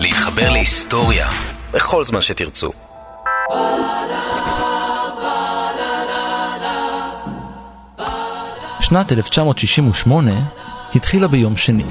להתחבר להיסטוריה בכל זמן שתרצו. שנת 1968 התחילה ביום שני.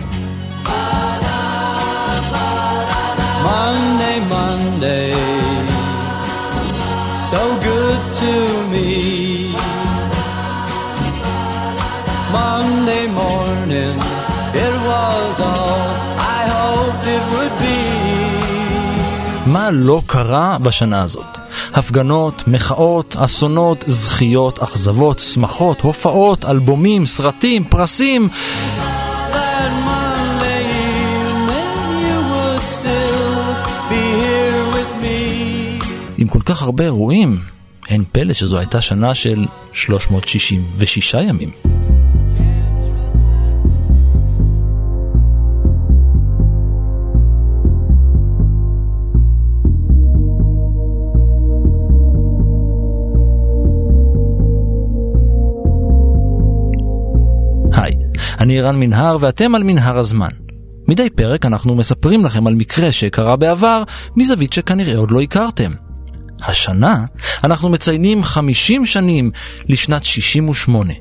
מה לא קרה בשנה הזאת? הפגנות, מחאות, אסונות, זכיות, אכזבות, שמחות, הופעות, אלבומים, סרטים, פרסים. עם כל כך הרבה אירועים, אין פלא שזו הייתה שנה של 366 ימים. אני ערן מנהר ואתם על מנהר הזמן. מדי פרק אנחנו מספרים לכם על מקרה שקרה בעבר מזווית שכנראה עוד לא הכרתם. השנה אנחנו מציינים 50 שנים לשנת 68.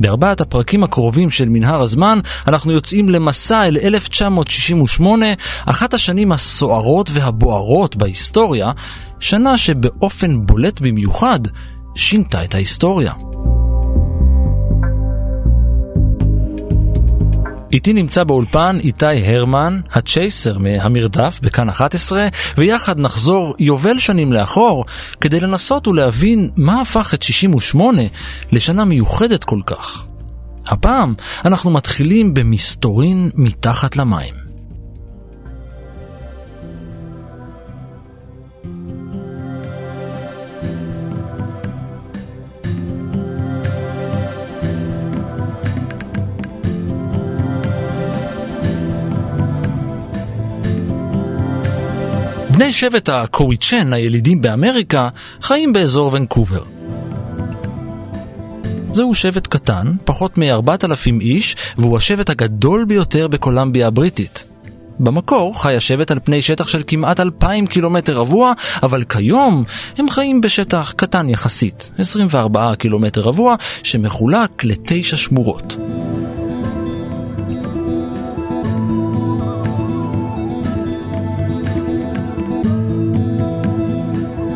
בארבעת הפרקים הקרובים של מנהר הזמן אנחנו יוצאים למסע אל 1968, אחת השנים הסוערות והבוערות בהיסטוריה, שנה שבאופן בולט במיוחד שינתה את ההיסטוריה. איתי נמצא באולפן איתי הרמן, הצ'ייסר מהמרדף בכאן 11, ויחד נחזור יובל שנים לאחור כדי לנסות ולהבין מה הפך את 68 לשנה מיוחדת כל כך. הפעם אנחנו מתחילים במסתורין מתחת למים. בני שבט הקוויצ'ן הילידים באמריקה חיים באזור ונקובר. זהו שבט קטן, פחות מ-4,000 איש, והוא השבט הגדול ביותר בקולמביה הבריטית. במקור חי השבט על פני שטח של כמעט 2,000 קילומטר רבוע, אבל כיום הם חיים בשטח קטן יחסית, 24 קילומטר רבוע, שמחולק לתשע שמורות.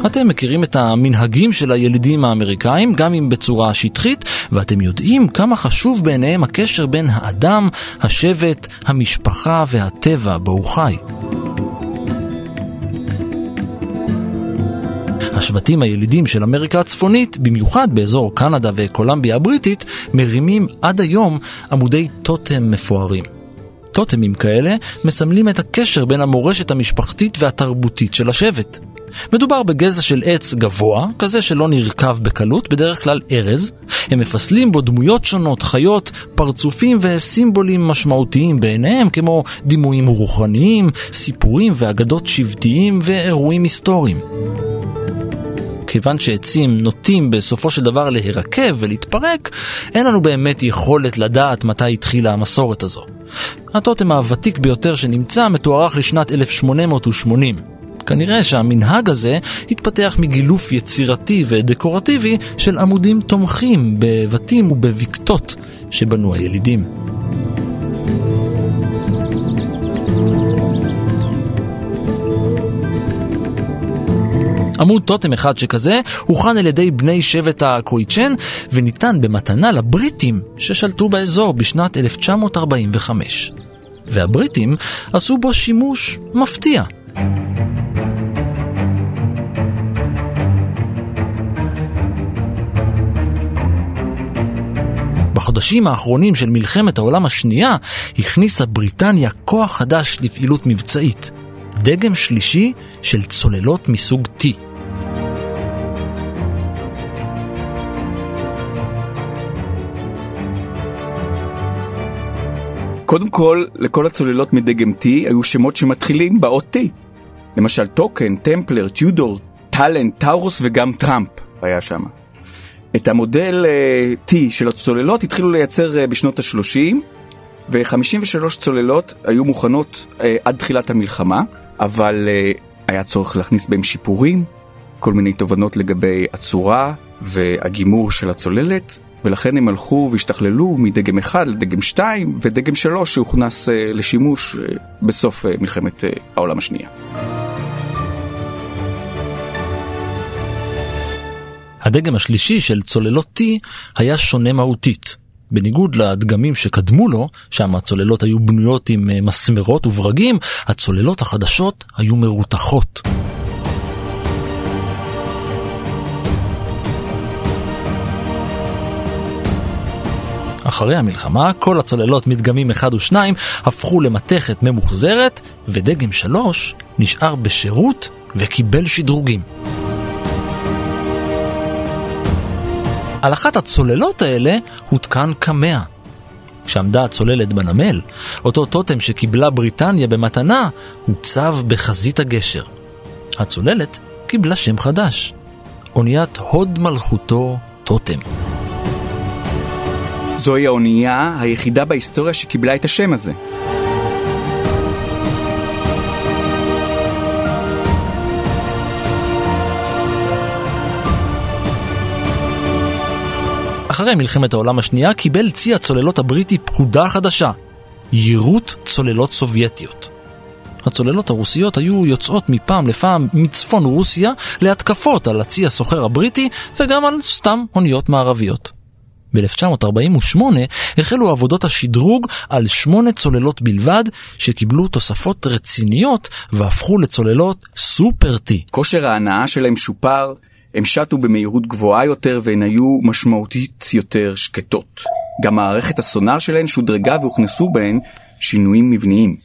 אתם מכירים את המנהגים של הילידים האמריקאים, גם אם בצורה שטחית, ואתם יודעים כמה חשוב בעיניהם הקשר בין האדם, השבט, המשפחה והטבע בו הוא חי. השבטים הילידים של אמריקה הצפונית, במיוחד באזור קנדה וקולמביה הבריטית, מרימים עד היום עמודי טוטם מפוארים. טוטמים כאלה מסמלים את הקשר בין המורשת המשפחתית והתרבותית של השבט. מדובר בגזע של עץ גבוה, כזה שלא נרקב בקלות, בדרך כלל ארז. הם מפסלים בו דמויות שונות, חיות, פרצופים וסימבולים משמעותיים בעיניהם, כמו דימויים רוחניים, סיפורים ואגדות שבטיים ואירועים היסטוריים. כיוון שעצים נוטים בסופו של דבר להירקב ולהתפרק, אין לנו באמת יכולת לדעת מתי התחילה המסורת הזו. הטוטם הוותיק ביותר שנמצא מתוארך לשנת 1880. כנראה שהמנהג הזה התפתח מגילוף יצירתי ודקורטיבי של עמודים תומכים בבתים ובבקתות שבנו הילידים. עמוד טוטם אחד שכזה הוכן על ידי בני שבט הקוויצ'ן וניתן במתנה לבריטים ששלטו באזור בשנת 1945. והבריטים עשו בו שימוש מפתיע. בחודשים האחרונים של מלחמת העולם השנייה הכניסה בריטניה כוח חדש לפעילות מבצעית, דגם שלישי של צוללות מסוג T. קודם כל, לכל הצוללות מדגם T היו שמות שמתחילים באות T. למשל טוקן, טמפלר, טיודור, טאלנט, טאורוס וגם טראמפ היה שם. את המודל uh, T של הצוללות התחילו לייצר uh, בשנות ה-30, ו-53 צוללות היו מוכנות אה, עד תחילת המלחמה, אבל אה, היה צורך להכניס בהם שיפורים, כל מיני תובנות לגבי הצורה והגימור של הצוללת, ולכן הם הלכו והשתכללו מדגם 1 לדגם 2 ודגם 3 שהוכנס אה, לשימוש אה, בסוף אה, מלחמת אה, העולם השנייה. הדגם השלישי של צוללות T היה שונה מהותית. בניגוד לדגמים שקדמו לו, שם הצוללות היו בנויות עם אה, מסמרות וברגים, הצוללות החדשות היו מרותחות. אחרי המלחמה, כל הצוללות מדגמים 1 ו-2 הפכו למתכת ממוחזרת, ודגם 3 נשאר בשירות וקיבל שדרוגים. על אחת הצוללות האלה הותקן קמע. כשעמדה הצוללת בנמל, אותו טוטם שקיבלה בריטניה במתנה, הוצב בחזית הגשר. הצוללת קיבלה שם חדש, אוניית הוד מלכותו טוטם. זוהי האונייה היחידה בהיסטוריה שקיבלה את השם הזה. אחרי מלחמת העולם השנייה קיבל צי הצוללות הבריטי פקודה חדשה, יירוט צוללות סובייטיות. הצוללות הרוסיות היו יוצאות מפעם לפעם מצפון רוסיה להתקפות על הצי הסוחר הבריטי וגם על סתם אוניות מערביות. ב-1948 החלו עבודות השדרוג על שמונה צוללות בלבד שקיבלו תוספות רציניות והפכו לצוללות סופר-T. כושר ההנאה שלהם שופר, הם שטו במהירות גבוהה יותר והן היו משמעותית יותר שקטות. גם מערכת הסונאר שלהן שודרגה והוכנסו בהן שינויים מבניים.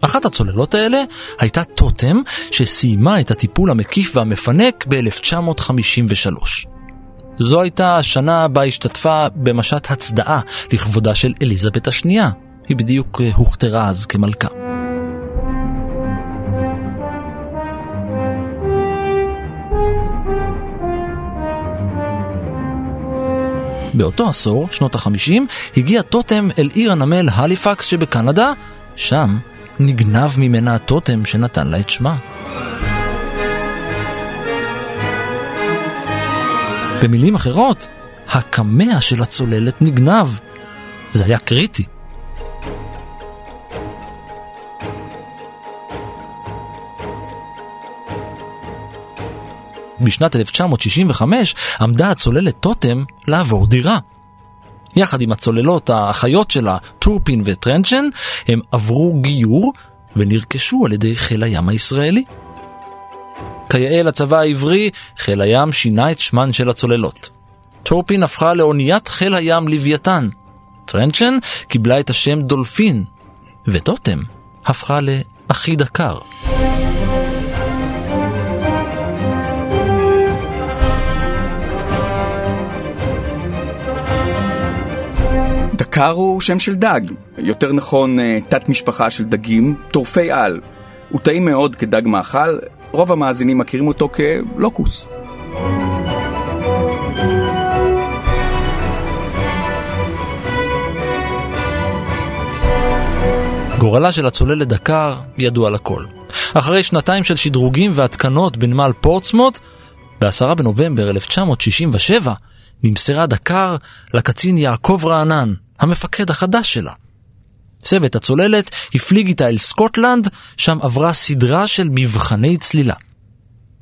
אחת הצוללות האלה הייתה טוטם שסיימה את הטיפול המקיף והמפנק ב-1953. זו הייתה השנה בה השתתפה במשט הצדעה לכבודה של אליזבת השנייה. היא בדיוק אה, הוכתרה אז כמלכה. באותו עשור, שנות החמישים, הגיע טוטם אל עיר הנמל הליפקס שבקנדה, שם נגנב ממנה הטוטם שנתן לה את שמה. במילים אחרות, הקמע של הצוללת נגנב. זה היה קריטי. בשנת 1965 עמדה הצוללת טוטם לעבור דירה. יחד עם הצוללות האחיות שלה, טורפין וטרנצ'ן, הם עברו גיור ונרכשו על ידי חיל הים הישראלי. כיאה לצבא העברי, חיל הים שינה את שמן של הצוללות. טורפין הפכה לאוניית חיל הים לוויתן. טרנצ'ן קיבלה את השם דולפין, וטוטם הפכה לאח"י דקר. דקר הוא שם של דג, יותר נכון אה, תת משפחה של דגים, טורפי על. הוא טעים מאוד כדג מאכל, רוב המאזינים מכירים אותו כלוקוס. גורלה של הצוללת דקר ידוע לכל. אחרי שנתיים של שדרוגים והתקנות בנמל פורטסמוט, ב-10 בנובמבר 1967 נמסרה דקר לקצין יעקב רענן, המפקד החדש שלה. צוות הצוללת הפליג איתה אל סקוטלנד, שם עברה סדרה של מבחני צלילה.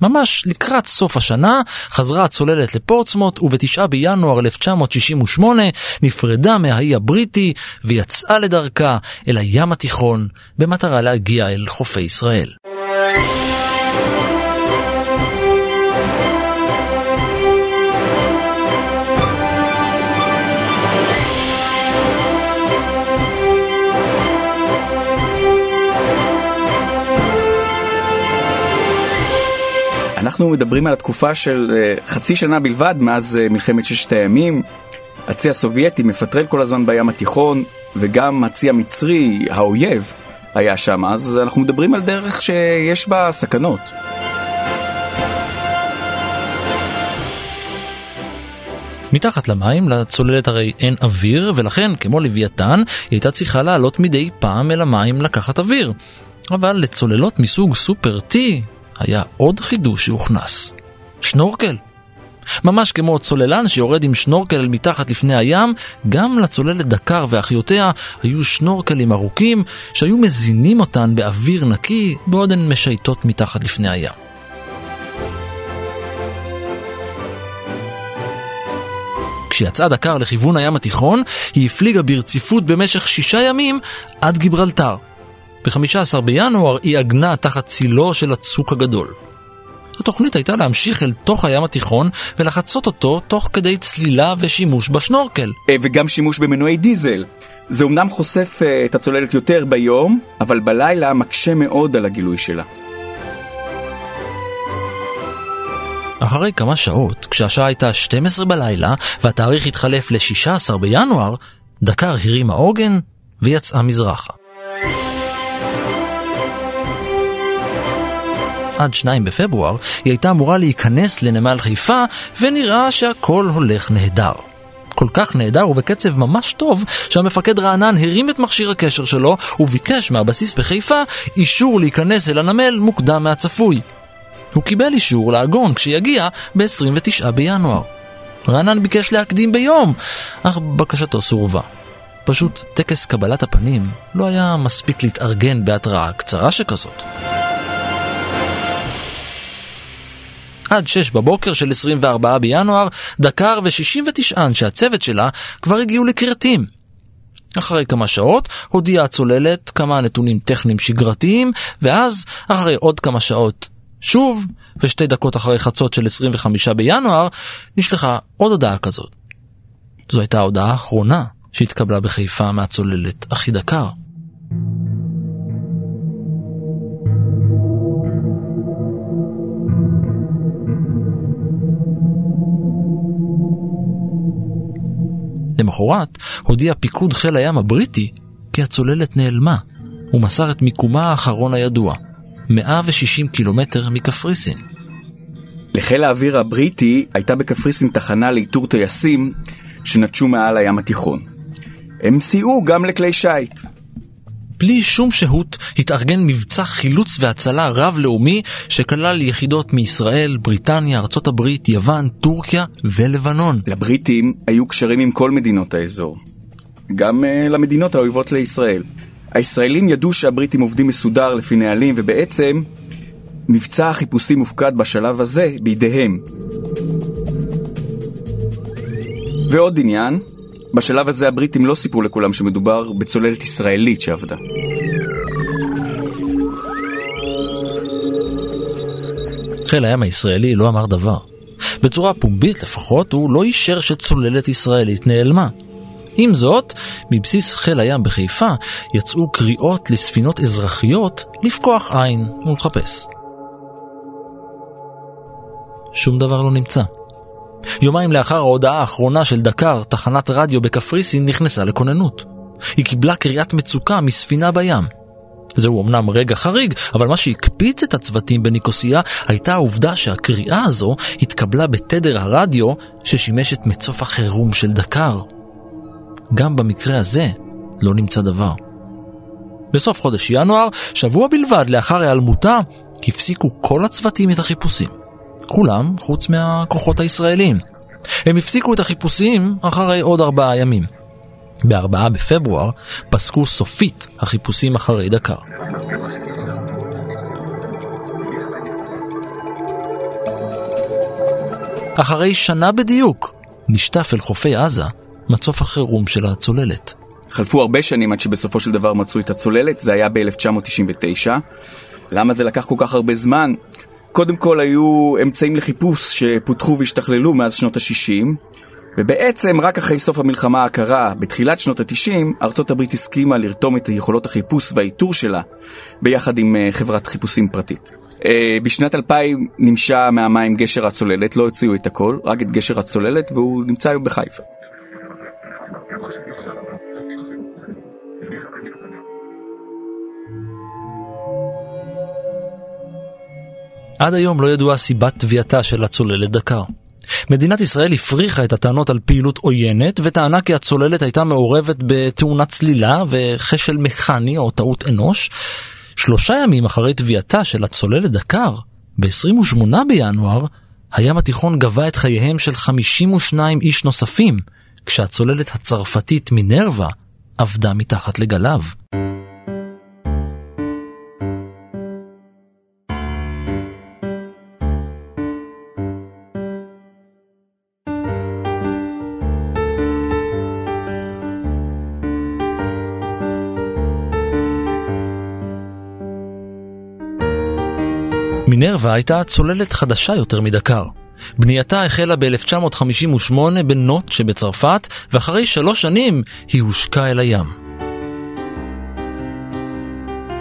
ממש לקראת סוף השנה חזרה הצוללת לפורטסמוט ובתשעה בינואר 1968 נפרדה מהאי הבריטי ויצאה לדרכה אל הים התיכון במטרה להגיע אל חופי ישראל. אנחנו מדברים על התקופה של אה, חצי שנה בלבד מאז אה, מלחמת ששת הימים. הצי הסובייטי מפטרל כל הזמן בים התיכון, וגם הצי המצרי, האויב, היה שם, אז אנחנו מדברים על דרך שיש בה סכנות. מתחת למים לצוללת הרי אין אוויר, ולכן, כמו לוויתן, היא הייתה צריכה לעלות מדי פעם אל המים לקחת אוויר. אבל לצוללות מסוג סופר T היה עוד חידוש שהוכנס. שנורקל. ממש כמו צוללן שיורד עם שנורקל אל מתחת לפני הים, גם לצוללת דקר ואחיותיה היו שנורקלים ארוכים שהיו מזינים אותן באוויר נקי בעוד הן משייטות מתחת לפני הים. כשיצאה דקר לכיוון הים התיכון, היא הפליגה ברציפות במשך שישה ימים עד גיברלטר. ב-15 בינואר היא עגנה תחת צילו של הצוק הגדול. התוכנית הייתה להמשיך אל תוך הים התיכון ולחצות אותו תוך כדי צלילה ושימוש בשנורקל. אה, וגם שימוש במנועי דיזל. זה אומנם חושף אה, את הצוללת יותר ביום, אבל בלילה מקשה מאוד על הגילוי שלה. אחרי כמה שעות, כשהשעה הייתה 12 בלילה והתאריך התחלף ל-16 בינואר, דקר הרימה עוגן ויצאה מזרחה. עד 2 בפברואר היא הייתה אמורה להיכנס לנמל חיפה ונראה שהכל הולך נהדר. כל כך נהדר ובקצב ממש טוב שהמפקד רענן הרים את מכשיר הקשר שלו וביקש מהבסיס בחיפה אישור להיכנס אל הנמל מוקדם מהצפוי. הוא קיבל אישור לעגון כשיגיע ב-29 בינואר. רענן ביקש להקדים ביום, אך בקשתו סורבה. פשוט טקס קבלת הפנים לא היה מספיק להתארגן בהתראה קצרה שכזאת. עד 6 בבוקר של 24 בינואר, דקר ו-69 אנשי הצוות שלה כבר הגיעו לכרתים. אחרי כמה שעות הודיעה הצוללת כמה נתונים טכניים שגרתיים, ואז, אחרי עוד כמה שעות שוב, ושתי דקות אחרי חצות של 25 בינואר, נשלחה עוד הודעה כזאת. זו הייתה ההודעה האחרונה שהתקבלה בחיפה מהצוללת אחי דקר. למחרת הודיע פיקוד חיל הים הבריטי כי הצוללת נעלמה, ומסר את מיקומה האחרון הידוע, 160 קילומטר מקפריסין. לחיל האוויר הבריטי הייתה בקפריסין תחנה לאיתור טייסים שנטשו מעל הים התיכון. הם סייעו גם לכלי שיט. בלי שום שהות התארגן מבצע חילוץ והצלה רב-לאומי שכלל יחידות מישראל, בריטניה, הברית, יוון, טורקיה ולבנון. לבריטים היו קשרים עם כל מדינות האזור. גם uh, למדינות האויבות לישראל. הישראלים ידעו שהבריטים עובדים מסודר לפי נהלים, ובעצם מבצע החיפושים מופקד בשלב הזה בידיהם. ועוד עניין, בשלב הזה הבריטים לא סיפרו לכולם שמדובר בצוללת ישראלית שעבדה. חיל הים הישראלי לא אמר דבר. בצורה פומבית לפחות, הוא לא אישר שצוללת ישראלית נעלמה. עם זאת, מבסיס חיל הים בחיפה יצאו קריאות לספינות אזרחיות לפקוח עין ולחפש. שום דבר לא נמצא. יומיים לאחר ההודעה האחרונה של דקר, תחנת רדיו בקפריסין נכנסה לכוננות. היא קיבלה קריאת מצוקה מספינה בים. זהו אמנם רגע חריג, אבל מה שהקפיץ את הצוותים בניקוסיה הייתה העובדה שהקריאה הזו התקבלה בתדר הרדיו ששימש את מצוף החירום של דקר. גם במקרה הזה לא נמצא דבר. בסוף חודש ינואר, שבוע בלבד לאחר היעלמותה, הפסיקו כל הצוותים את החיפושים. כולם חוץ מהכוחות הישראלים. הם הפסיקו את החיפושים אחרי עוד ארבעה ימים. בארבעה בפברואר פסקו סופית החיפושים אחרי דקר. אחרי שנה בדיוק נשטף אל חופי עזה מצוף החירום של הצוללת. חלפו הרבה שנים עד שבסופו של דבר מצאו את הצוללת, זה היה ב-1999. למה זה לקח כל כך הרבה זמן? קודם כל היו אמצעים לחיפוש שפותחו והשתכללו מאז שנות ה-60, ובעצם רק אחרי סוף המלחמה הקרה, בתחילת שנות ה-90, ארצות הברית הסכימה לרתום את יכולות החיפוש והאיתור שלה ביחד עם uh, חברת חיפושים פרטית. Uh, בשנת 2000 נמשה מהמים גשר הצוללת, לא הוציאו את הכל, רק את גשר הצוללת, והוא נמצא היום בחיפה. עד היום לא ידועה סיבת טביעתה של הצוללת דקר. מדינת ישראל הפריחה את הטענות על פעילות עוינת וטענה כי הצוללת הייתה מעורבת בתאונת צלילה וכשל מכני או טעות אנוש. שלושה ימים אחרי תביעתה של הצוללת דקר, ב-28 בינואר, הים התיכון גבה את חייהם של 52 איש נוספים, כשהצוללת הצרפתית מינרווה עבדה מתחת לגליו. מינרווה הייתה צוללת חדשה יותר מדקר. בנייתה החלה ב-1958 בנוט שבצרפת, ואחרי שלוש שנים היא הושקה אל הים.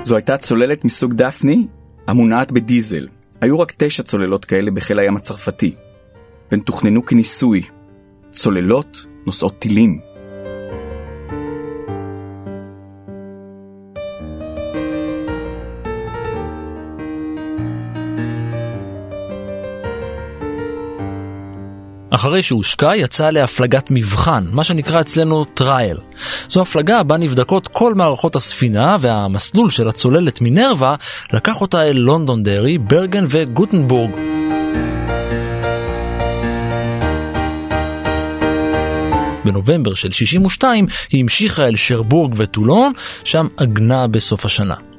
זו הייתה צוללת מסוג דפני, המונעת בדיזל. היו רק תשע צוללות כאלה בחיל הים הצרפתי, והן תוכננו כניסוי. צוללות נושאות טילים. אחרי שהושקה יצא להפלגת מבחן, מה שנקרא אצלנו trial. זו הפלגה בה נבדקות כל מערכות הספינה והמסלול של הצוללת מינרווה לקח אותה אל לונדונדרי, ברגן וגוטנבורג. בנובמבר של 62 היא המשיכה אל שרבורג וטולון, שם עגנה בסוף השנה.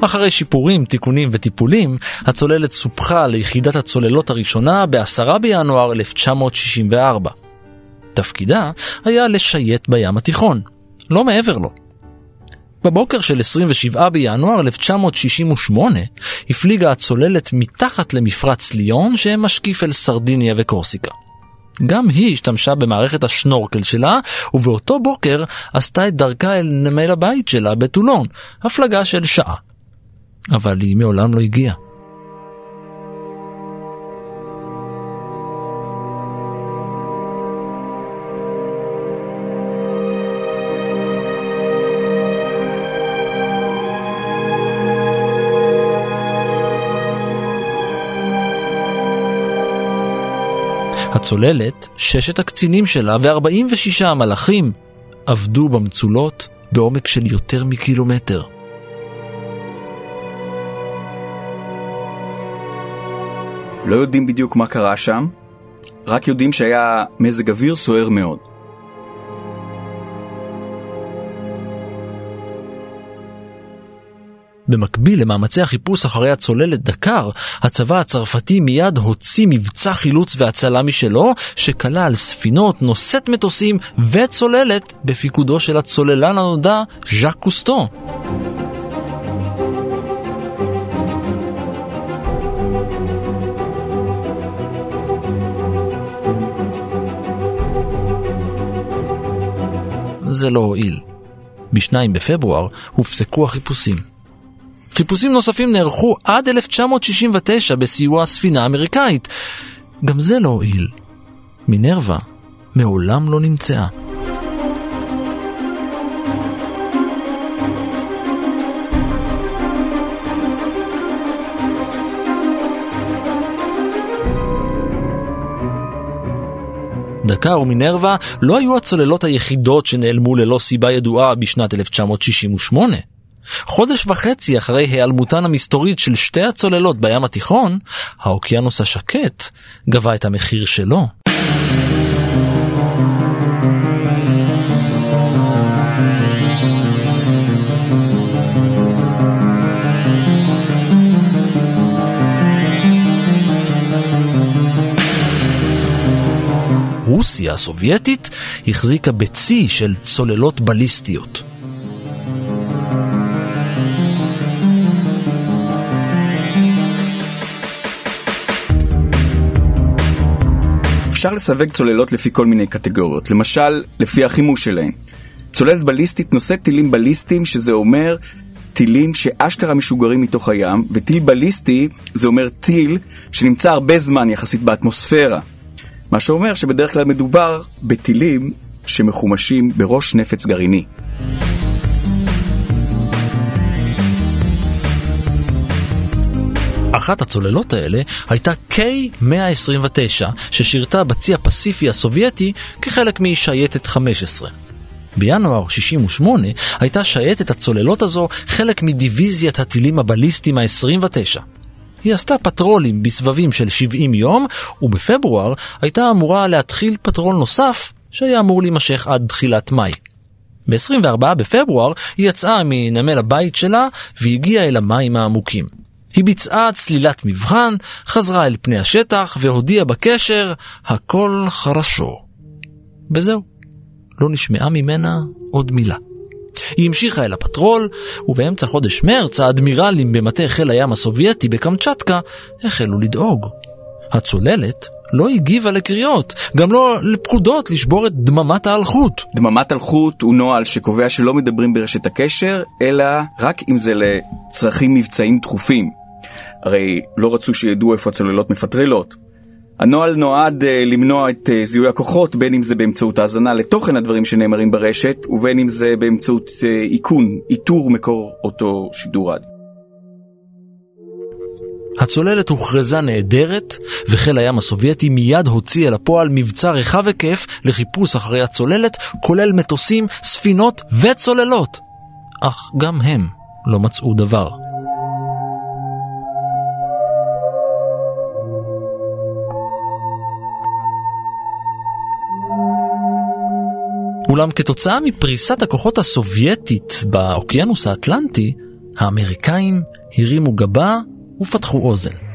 אחרי שיפורים, תיקונים וטיפולים, הצוללת סופחה ליחידת הצוללות הראשונה ב-10 בינואר 1964. תפקידה היה לשייט בים התיכון, לא מעבר לו. בבוקר של 27 בינואר 1968 הפליגה הצוללת מתחת למפרץ ליון שמשקיף אל סרדיניה וקורסיקה. גם היא השתמשה במערכת השנורקל שלה, ובאותו בוקר עשתה את דרכה אל נמל הבית שלה בטולון, הפלגה של שעה. אבל היא מעולם לא הגיעה. הצוללת, ששת הקצינים שלה ו-46 המלאכים עבדו במצולות בעומק של יותר מקילומטר. לא יודעים בדיוק מה קרה שם, רק יודעים שהיה מזג אוויר סוער מאוד. במקביל למאמצי החיפוש אחרי הצוללת דקר, הצבא הצרפתי מיד הוציא מבצע חילוץ והצלה משלו, שכלל ספינות, נושאת מטוסים וצוללת בפיקודו של הצוללן הנודע ז'אק קוסטו. זה לא הועיל. ב-2 בפברואר הופסקו החיפושים. חיפושים נוספים נערכו עד 1969 בסיוע הספינה האמריקאית. גם זה לא הועיל. מינרווה מעולם לא נמצאה. דקר ומינרווה לא היו הצוללות היחידות שנעלמו ללא סיבה ידועה בשנת 1968. חודש וחצי אחרי היעלמותן המסתורית של שתי הצוללות בים התיכון, האוקיינוס השקט גבה את המחיר שלו. רוסיה הסובייטית החזיקה בצי של צוללות בליסטיות. אפשר לסווג צוללות לפי כל מיני קטגוריות, למשל, לפי החימוש שלהן. צוללת בליסטית נושאת טילים בליסטיים, שזה אומר טילים שאשכרה משוגרים מתוך הים, וטיל בליסטי זה אומר טיל שנמצא הרבה זמן יחסית באטמוספירה. מה שאומר שבדרך כלל מדובר בטילים שמחומשים בראש נפץ גרעיני. אחת הצוללות האלה הייתה K-129, ששירתה בצי הפסיפי הסובייטי כחלק משייטת 15. בינואר 68 הייתה שייטת הצוללות הזו חלק מדיוויזיית הטילים הבליסטיים ה-29. היא עשתה פטרולים בסבבים של 70 יום, ובפברואר הייתה אמורה להתחיל פטרול נוסף, שהיה אמור להימשך עד תחילת מאי. ב-24 בפברואר היא יצאה מנמל הבית שלה והגיעה אל המים העמוקים. היא ביצעה צלילת מבחן, חזרה אל פני השטח והודיעה בקשר, הכל כשורה. וזהו. לא נשמעה ממנה עוד מילה. היא המשיכה אל הפטרול, ובאמצע חודש מרץ האדמירלים במטה חיל הים הסובייטי בקמצ'טקה החלו לדאוג. הצוללת לא הגיבה לקריאות, גם לא לפקודות לשבור את דממת האלחוט. דממת אלחוט הוא נוהל שקובע שלא מדברים ברשת הקשר, אלא רק אם זה לצרכים מבצעיים דחופים. הרי לא רצו שידעו איפה הצוללות מפטרלות. הנוהל נועד uh, למנוע את uh, זיהוי הכוחות, בין אם זה באמצעות האזנה לתוכן הדברים שנאמרים ברשת, ובין אם זה באמצעות uh, איכון, איתור מקור אותו שידור רדיו. הצוללת הוכרזה נעדרת, וחיל הים הסובייטי מיד הוציא אל הפועל מבצע רחב היקף לחיפוש אחרי הצוללת, כולל מטוסים, ספינות וצוללות. אך גם הם לא מצאו דבר. אולם כתוצאה מפריסת הכוחות הסובייטית באוקיינוס האטלנטי, האמריקאים הרימו גבה ופתחו אוזן.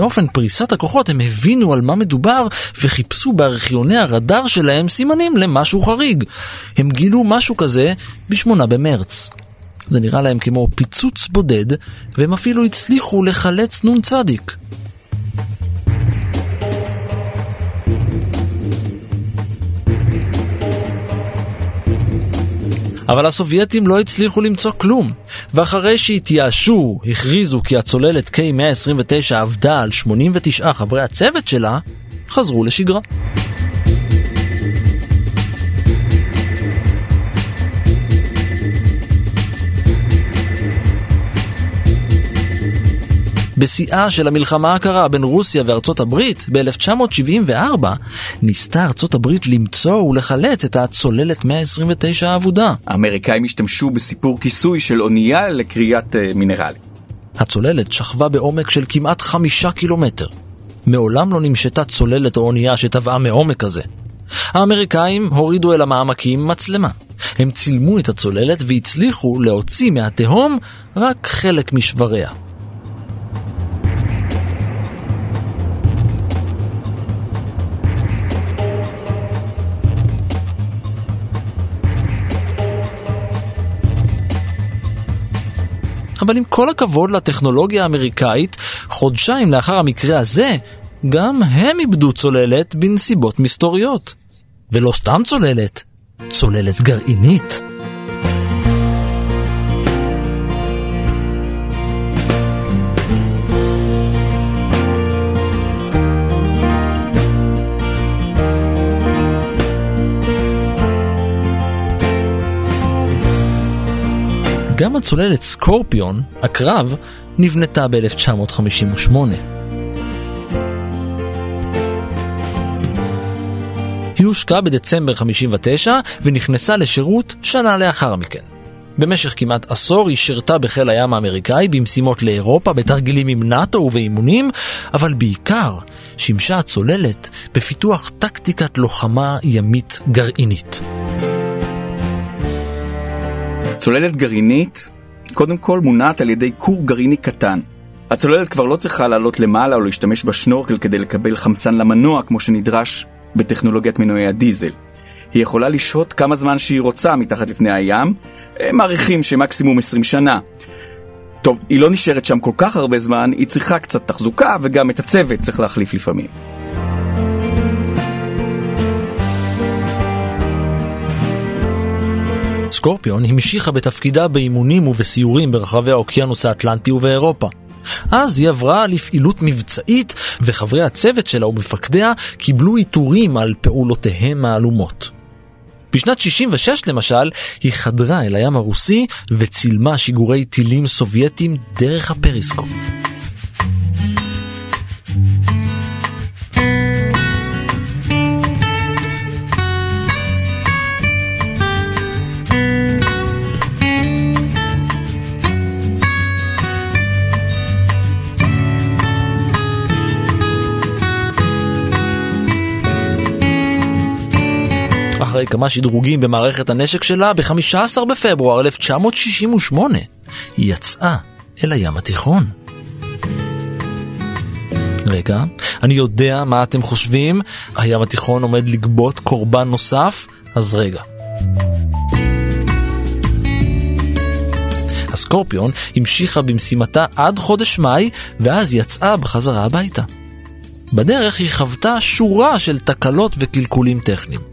מאופן פריסת הכוחות הם הבינו על מה מדובר וחיפשו בארכיוני הרדאר שלהם סימנים למשהו חריג. הם גילו משהו כזה ב-8 במרץ. זה נראה להם כמו פיצוץ בודד, והם אפילו הצליחו לחלץ נ"צ. אבל הסובייטים לא הצליחו למצוא כלום, ואחרי שהתייאשו, הכריזו כי הצוללת K-129 עבדה על 89 חברי הצוות שלה, חזרו לשגרה. בשיאה של המלחמה הקרה בין רוסיה וארצות הברית ב-1974, ניסתה ארצות הברית למצוא ולחלץ את הצוללת 129 האבודה. האמריקאים השתמשו בסיפור כיסוי של אונייה לקריאת uh, מינרלים. הצוללת שכבה בעומק של כמעט חמישה קילומטר. מעולם לא נמשתה צוללת או אונייה שטבעה מעומק כזה. האמריקאים הורידו אל המעמקים מצלמה. הם צילמו את הצוללת והצליחו להוציא מהתהום רק חלק משבריה. אבל עם כל הכבוד לטכנולוגיה האמריקאית, חודשיים לאחר המקרה הזה, גם הם איבדו צוללת בנסיבות מסתוריות. ולא סתם צוללת, צוללת גרעינית. הצוללת סקורפיון, הקרב, נבנתה ב-1958. היא הושקעה בדצמבר 59 ונכנסה לשירות שנה לאחר מכן. במשך כמעט עשור היא שירתה בחיל הים האמריקאי במשימות לאירופה, בתרגילים עם נאט"ו ובאימונים, אבל בעיקר שימשה הצוללת בפיתוח טקטיקת לוחמה ימית גרעינית. צוללת גרעינית, קודם כל מונעת על ידי כור גרעיני קטן. הצוללת כבר לא צריכה לעלות למעלה או להשתמש בשנורקל כדי לקבל חמצן למנוע כמו שנדרש בטכנולוגיית מנועי הדיזל. היא יכולה לשהות כמה זמן שהיא רוצה מתחת לפני הים, מעריכים שמקסימום 20 שנה. טוב, היא לא נשארת שם כל כך הרבה זמן, היא צריכה קצת תחזוקה וגם את הצוות צריך להחליף לפעמים. הסקורפיון המשיכה בתפקידה באימונים ובסיורים ברחבי האוקיינוס האטלנטי ובאירופה. אז היא עברה לפעילות מבצעית, וחברי הצוות שלה ומפקדיה קיבלו עיטורים על פעולותיהם העלומות. בשנת 66 למשל, היא חדרה אל הים הרוסי וצילמה שיגורי טילים סובייטים דרך הפריסקופ. אחרי כמה שדרוגים במערכת הנשק שלה, ב-15 בפברואר 1968 היא יצאה אל הים התיכון. רגע, אני יודע מה אתם חושבים, הים התיכון עומד לגבות קורבן נוסף, אז רגע. הסקורפיון המשיכה במשימתה עד חודש מאי, ואז יצאה בחזרה הביתה. בדרך היא חוותה שורה של תקלות וקלקולים טכניים.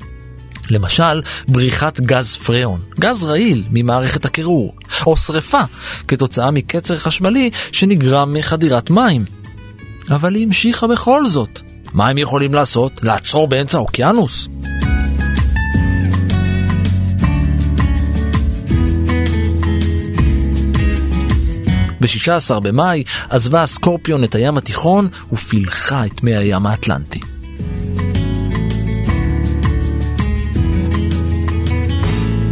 למשל, בריחת גז פריאון, גז רעיל ממערכת הקירור, או שריפה כתוצאה מקצר חשמלי שנגרם מחדירת מים. אבל היא המשיכה בכל זאת. מה הם יכולים לעשות? לעצור באמצע האוקיינוס? ב-16 במאי עזבה הסקורפיון את הים התיכון ופילחה את מי הים האטלנטי.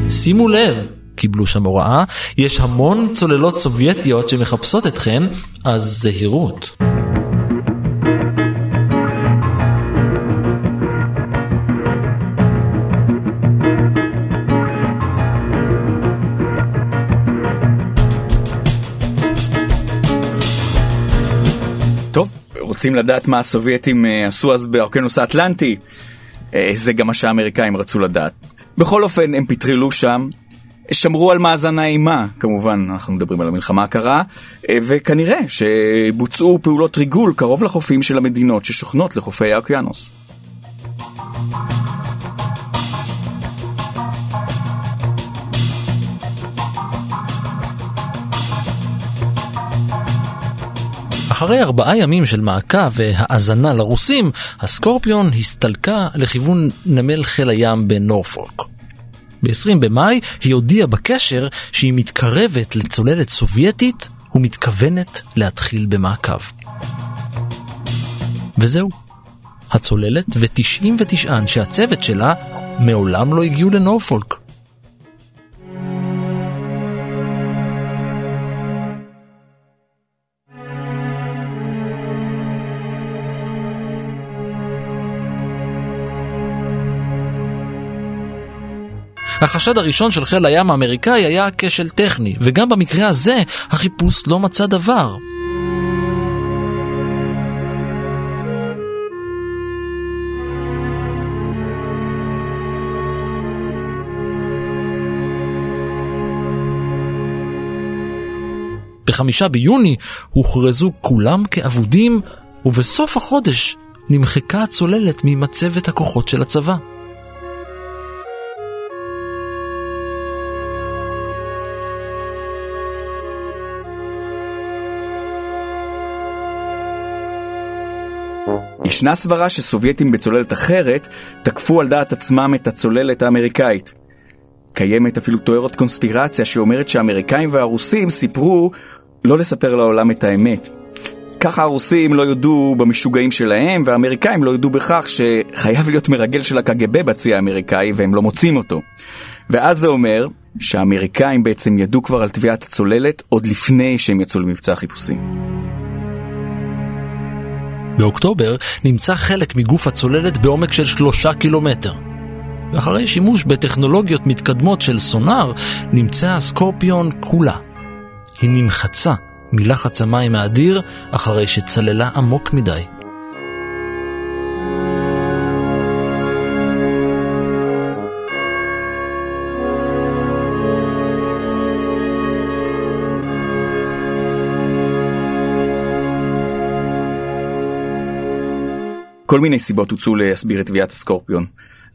שימו לב, קיבלו שם הוראה, יש המון צוללות סובייטיות שמחפשות אתכם, אז זהירות. רוצים לדעת מה הסובייטים אה, עשו אז באוקיינוס האטלנטי? אה, זה גם מה שהאמריקאים רצו לדעת. בכל אופן, הם פטרלו שם, שמרו על מאזן האימה, כמובן, אנחנו מדברים על המלחמה הקרה, אה, וכנראה שבוצעו פעולות ריגול קרוב לחופים של המדינות ששוכנות לחופי האוקיינוס. אחרי ארבעה ימים של מעקב והאזנה לרוסים, הסקורפיון הסתלקה לכיוון נמל חיל הים בנורפולק. ב-20 במאי היא הודיעה בקשר שהיא מתקרבת לצוללת סובייטית ומתכוונת להתחיל במעקב. וזהו. הצוללת ו-99 אנשי הצוות שלה מעולם לא הגיעו לנורפולק. החשד הראשון של חיל הים האמריקאי היה כשל טכני, וגם במקרה הזה החיפוש לא מצא דבר. בחמישה ביוני הוכרזו כולם כאבודים, ובסוף החודש נמחקה הצוללת ממצבת הכוחות של הצבא. ישנה סברה שסובייטים בצוללת אחרת תקפו על דעת עצמם את הצוללת האמריקאית. קיימת אפילו תוארת קונספירציה שאומרת שהאמריקאים והרוסים סיפרו לא לספר לעולם את האמת. ככה הרוסים לא יודו במשוגעים שלהם, והאמריקאים לא יודו בכך שחייב להיות מרגל של הקג"ב בצי האמריקאי והם לא מוצאים אותו. ואז זה אומר שהאמריקאים בעצם ידעו כבר על תביעת הצוללת עוד לפני שהם יצאו למבצע החיפושים. באוקטובר נמצא חלק מגוף הצוללת בעומק של שלושה קילומטר. ואחרי שימוש בטכנולוגיות מתקדמות של סונאר, נמצא הסקורפיון כולה. היא נמחצה מלחץ המים האדיר אחרי שצללה עמוק מדי. כל מיני סיבות הוצאו להסביר את תביעת הסקורפיון.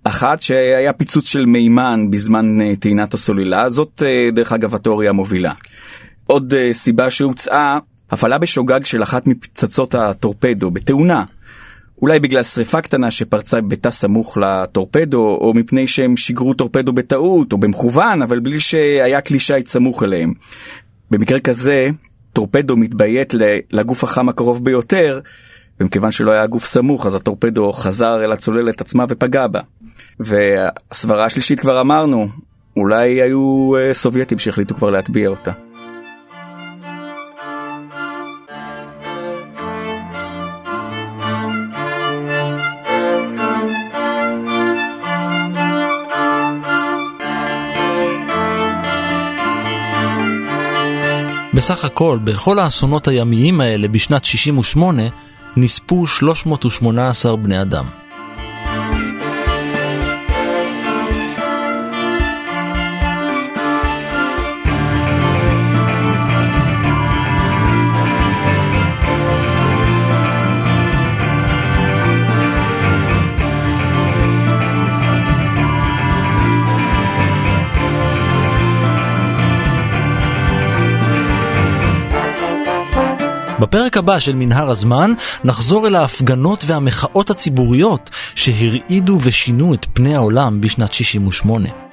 אחת שהיה פיצוץ של מימן בזמן אה, טעינת הסוללה, זאת אה, דרך אגב התיאוריה המובילה. עוד אה, סיבה שהוצעה, הפעלה בשוגג של אחת מפצצות הטורפדו בתאונה. אולי בגלל שריפה קטנה שפרצה בתא סמוך לטורפדו, או מפני שהם שיגרו טורפדו בטעות, או במכוון, אבל בלי שהיה כלי שיט סמוך אליהם. במקרה כזה, טורפדו מתביית לגוף החם הקרוב ביותר, ומכיוון שלא היה גוף סמוך, אז הטורפדו חזר אל הצוללת עצמה ופגע בה. והסברה השלישית כבר אמרנו, אולי היו אה, סובייטים שהחליטו כבר להטביע אותה. בסך הכל, בכל האסונות הימיים האלה בשנת 68, נספו 318 בני אדם. בפרק הבא של מנהר הזמן נחזור אל ההפגנות והמחאות הציבוריות שהרעידו ושינו את פני העולם בשנת 68.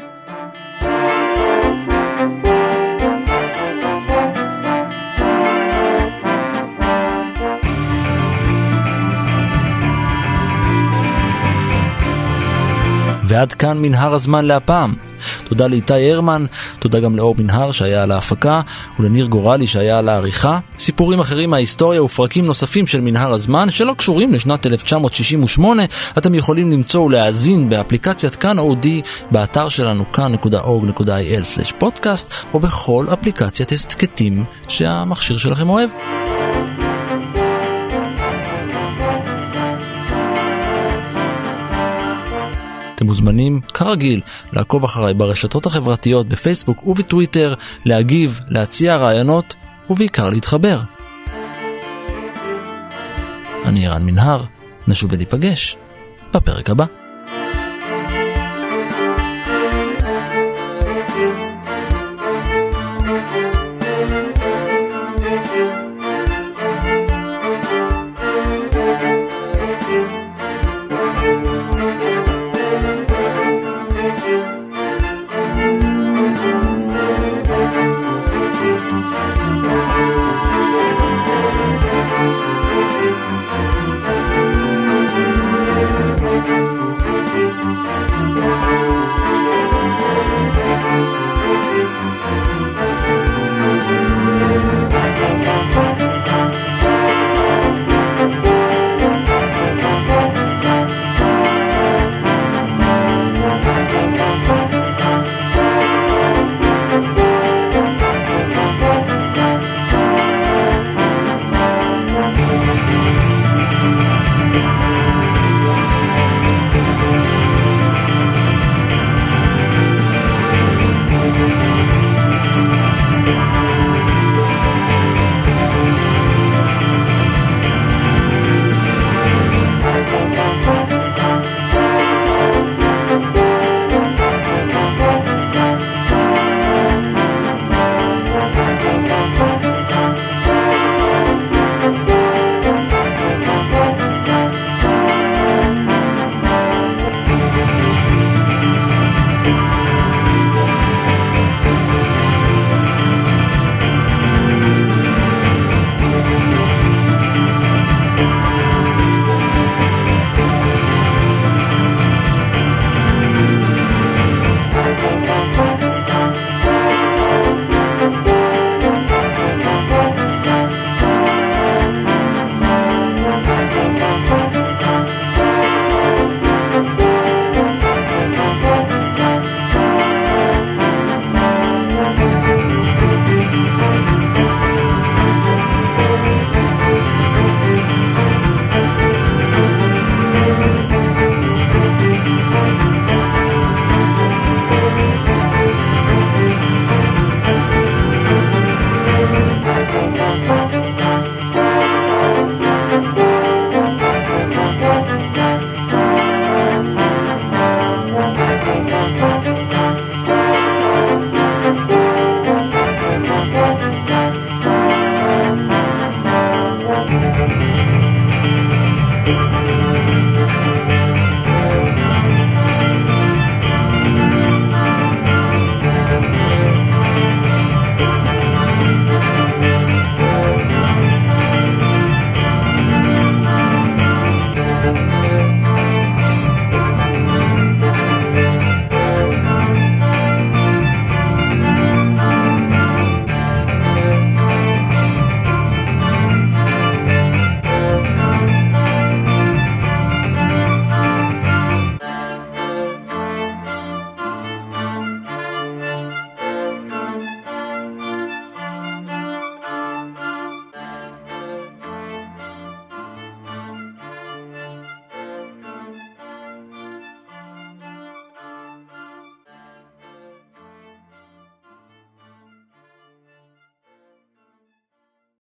ועד כאן מנהר הזמן להפעם. תודה לאיתי הרמן, תודה גם לאור מנהר שהיה על ההפקה, ולניר גורלי שהיה על העריכה. סיפורים אחרים מההיסטוריה ופרקים נוספים של מנהר הזמן שלא קשורים לשנת 1968, אתם יכולים למצוא ולהאזין באפליקציית כאן אודי, באתר שלנו כאן.org.il/פודקאסט, או בכל אפליקציית הסתקטים שהמכשיר שלכם אוהב. אתם מוזמנים, כרגיל, לעקוב אחריי ברשתות החברתיות בפייסבוק ובטוויטר, להגיב, להציע רעיונות ובעיקר להתחבר. אני ערן מנהר, נשוב וניפגש בפרק הבא.